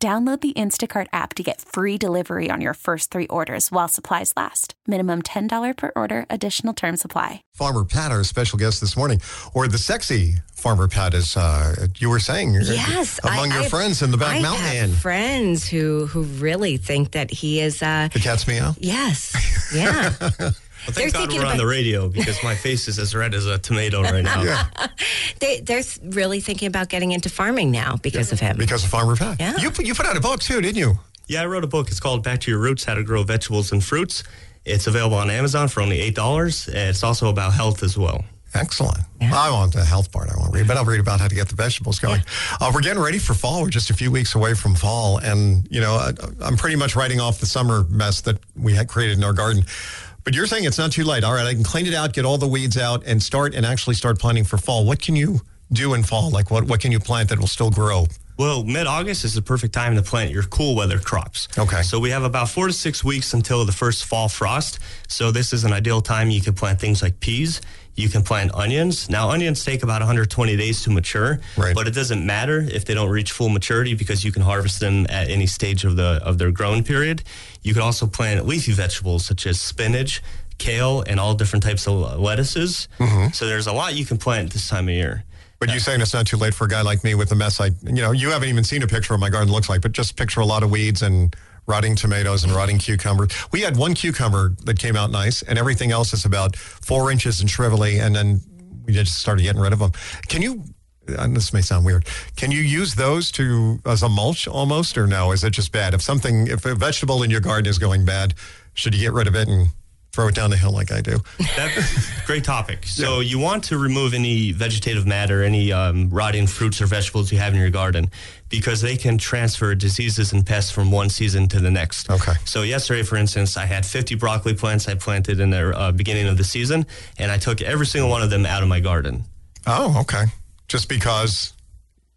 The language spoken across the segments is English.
Download the Instacart app to get free delivery on your first three orders while supplies last. Minimum $10 per order, additional term supply. Farmer Pat, our special guest this morning, or the sexy Farmer Pat, as uh, you were saying, uh, Yes, among I- your I- friends in the back I mountain. have friends who who really think that he is. Uh, the cat's meow. yes, yeah. Well, They're God thinking we're on the radio because my face is as red as a tomato right now. they, they're really thinking about getting into farming now because of him. Because of Farmer Pat. Yeah. You, put- you put out a book too, didn't you? Yeah, I wrote a book. It's called Back to Your Roots How to Grow Vegetables and Fruits. It's available on Amazon for only $8. It's also about health as well. Excellent. I want the health part. I won't read, but I'll read about how to get the vegetables going. Uh, we're getting ready for fall. We're just a few weeks away from fall, and you know, I, I'm pretty much writing off the summer mess that we had created in our garden. But you're saying it's not too late. All right, I can clean it out, get all the weeds out, and start and actually start planting for fall. What can you do in fall? Like what? What can you plant that will still grow? Well, mid August is the perfect time to plant your cool weather crops. Okay. So we have about four to six weeks until the first fall frost. So this is an ideal time you can plant things like peas. You can plant onions. Now, onions take about 120 days to mature, Right. but it doesn't matter if they don't reach full maturity because you can harvest them at any stage of the of their growing period. You can also plant leafy vegetables such as spinach, kale, and all different types of uh, lettuces. Mm-hmm. So there's a lot you can plant this time of year. But you saying it's not too late for a guy like me with a mess I, you know, you haven't even seen a picture of my garden looks like, but just picture a lot of weeds and rotting tomatoes and rotting cucumbers. We had one cucumber that came out nice, and everything else is about four inches and shrivelly, and then we just started getting rid of them. Can you? And this may sound weird. Can you use those to as a mulch almost, or no? Is it just bad? If something, if a vegetable in your garden is going bad, should you get rid of it and throw it down the hill like I do? That, great topic. So you want to remove any vegetative matter, any um, rotting fruits or vegetables you have in your garden, because they can transfer diseases and pests from one season to the next. Okay. So yesterday, for instance, I had 50 broccoli plants I planted in the uh, beginning of the season, and I took every single one of them out of my garden. Oh, okay. Just because.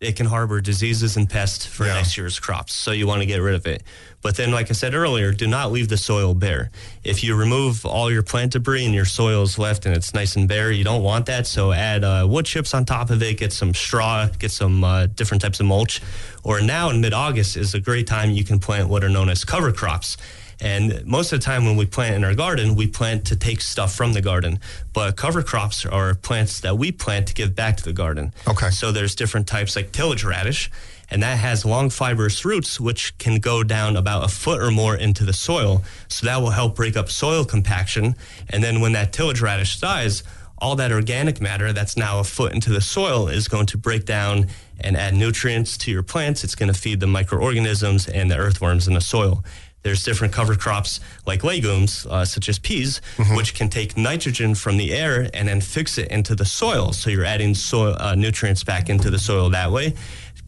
It can harbor diseases and pests for Yeah. next year's crops, so you want to get rid of it. But then, like I said earlier, do not leave the soil bare. If you remove all your plant debris and your soil is left and it's nice and bare, you don't want that. So add uh, wood chips on top of it, get some straw, get some uh, different types of mulch. Or now in mid-August is a great time you can plant what are known as cover crops. And most of the time when we plant in our garden, we plant to take stuff from the garden. But cover crops are plants that we plant to give back to the garden. Okay. So there's different types like tillage radish, and that has long fibrous roots which can go down about a foot or more into the soil. So that will help break up soil compaction. And then when that tillage radish dies, all that organic matter that's now a foot into the soil is going to break down and add nutrients to your plants. It's going to feed the microorganisms and the earthworms in the soil. There's different cover crops like legumes, uh, such as peas, which can take nitrogen from the air and then fix it into the soil. So you're adding soil uh, nutrients back into the soil that way.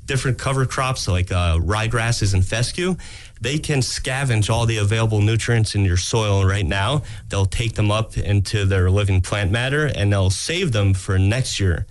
Different cover crops like uh, ryegrasses and fescue, they can scavenge all the available nutrients in your soil right now. They'll take them up into their living plant matter and they'll save them for next year.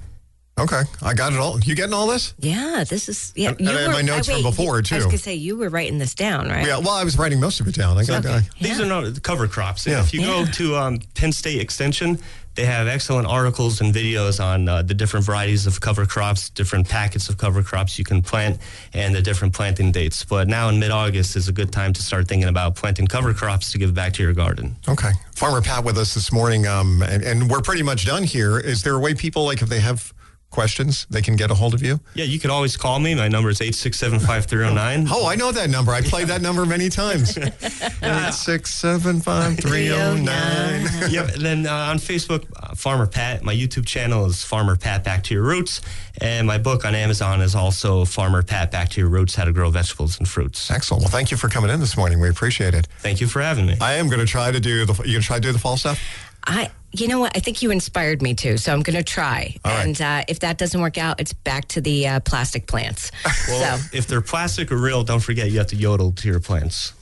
Okay, I got it all. You getting all this? Yeah, this is. Yeah, And- and I have my notes uh, from before, you- I was gonna say you were writing this down, right? Yeah. Well, I was writing most of it down. I got. Okay. I- These Yeah. are not the cover crops. Yeah. If you go to um, Penn State Extension, they have excellent articles and videos on uh, the different varieties of cover crops, different packets of cover crops you can plant, and the different planting dates. But now in mid-August is a good time to start thinking about planting cover crops to give back to your garden. Okay. Farmer Pat with us this morning, um, and, and we're pretty much done here. Is there a way people, like, if they have questions, they can get a hold of you? Yeah, you can always call me. My number is 867-5309. Oh, I know that number. I played that number many times. Eight six seven five three zero nine. yep. And then uh, on Facebook, uh, Farmer Pat. My YouTube channel is Farmer Pat Back to Your Roots, and my book on Amazon is also Farmer Pat Back to Your Roots: How to Grow Vegetables and Fruits. Excellent. Well, thank you for coming in this morning. We appreciate it. Thank you for having me. I am going to try to do the. You going to try to do the fall stuff? I You know what? I think you inspired me to, so I'm going to try. All right. and uh, if that doesn't work out, it's back to the uh, plastic plants. Well, so if they're plastic or real, don't forget you have to yodel to your plants.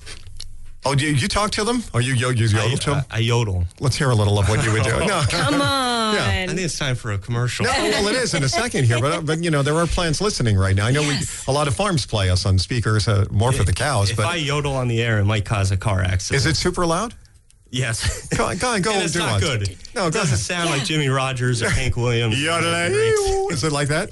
Oh, do you, you talk to them? Or you, you, you yodel I, to them? I, I yodel. Let's hear a little of what you would do. No. come on. Yeah. I think it's time for a commercial. No, well, it is in a second here, but but you know there are plants listening right now. I know Yes. we a lot of farms play us on speakers, uh, more for the cows. If But I yodel on the air, it might cause a car accident. is it super loud? Yes. Go on, go on, go and and it's do not one. good. No, it go doesn't ahead. sound like Jimmie Rodgers or Hank Williams. Yodelay. Is it like that?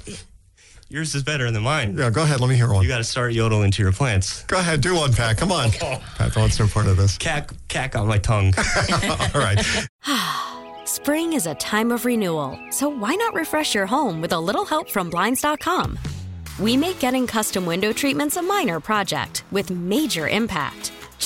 Yours is better than mine. Yeah, go ahead. Let me hear one. You got to start yodeling to your plants. Go ahead, do one, Pat. Come on. Oh. Pat wants no part of this. Cack, cack on my tongue. All right. Spring is a time of renewal, so why not refresh your home with a little help from Blinds.com? We make getting custom window treatments a minor project with major impact.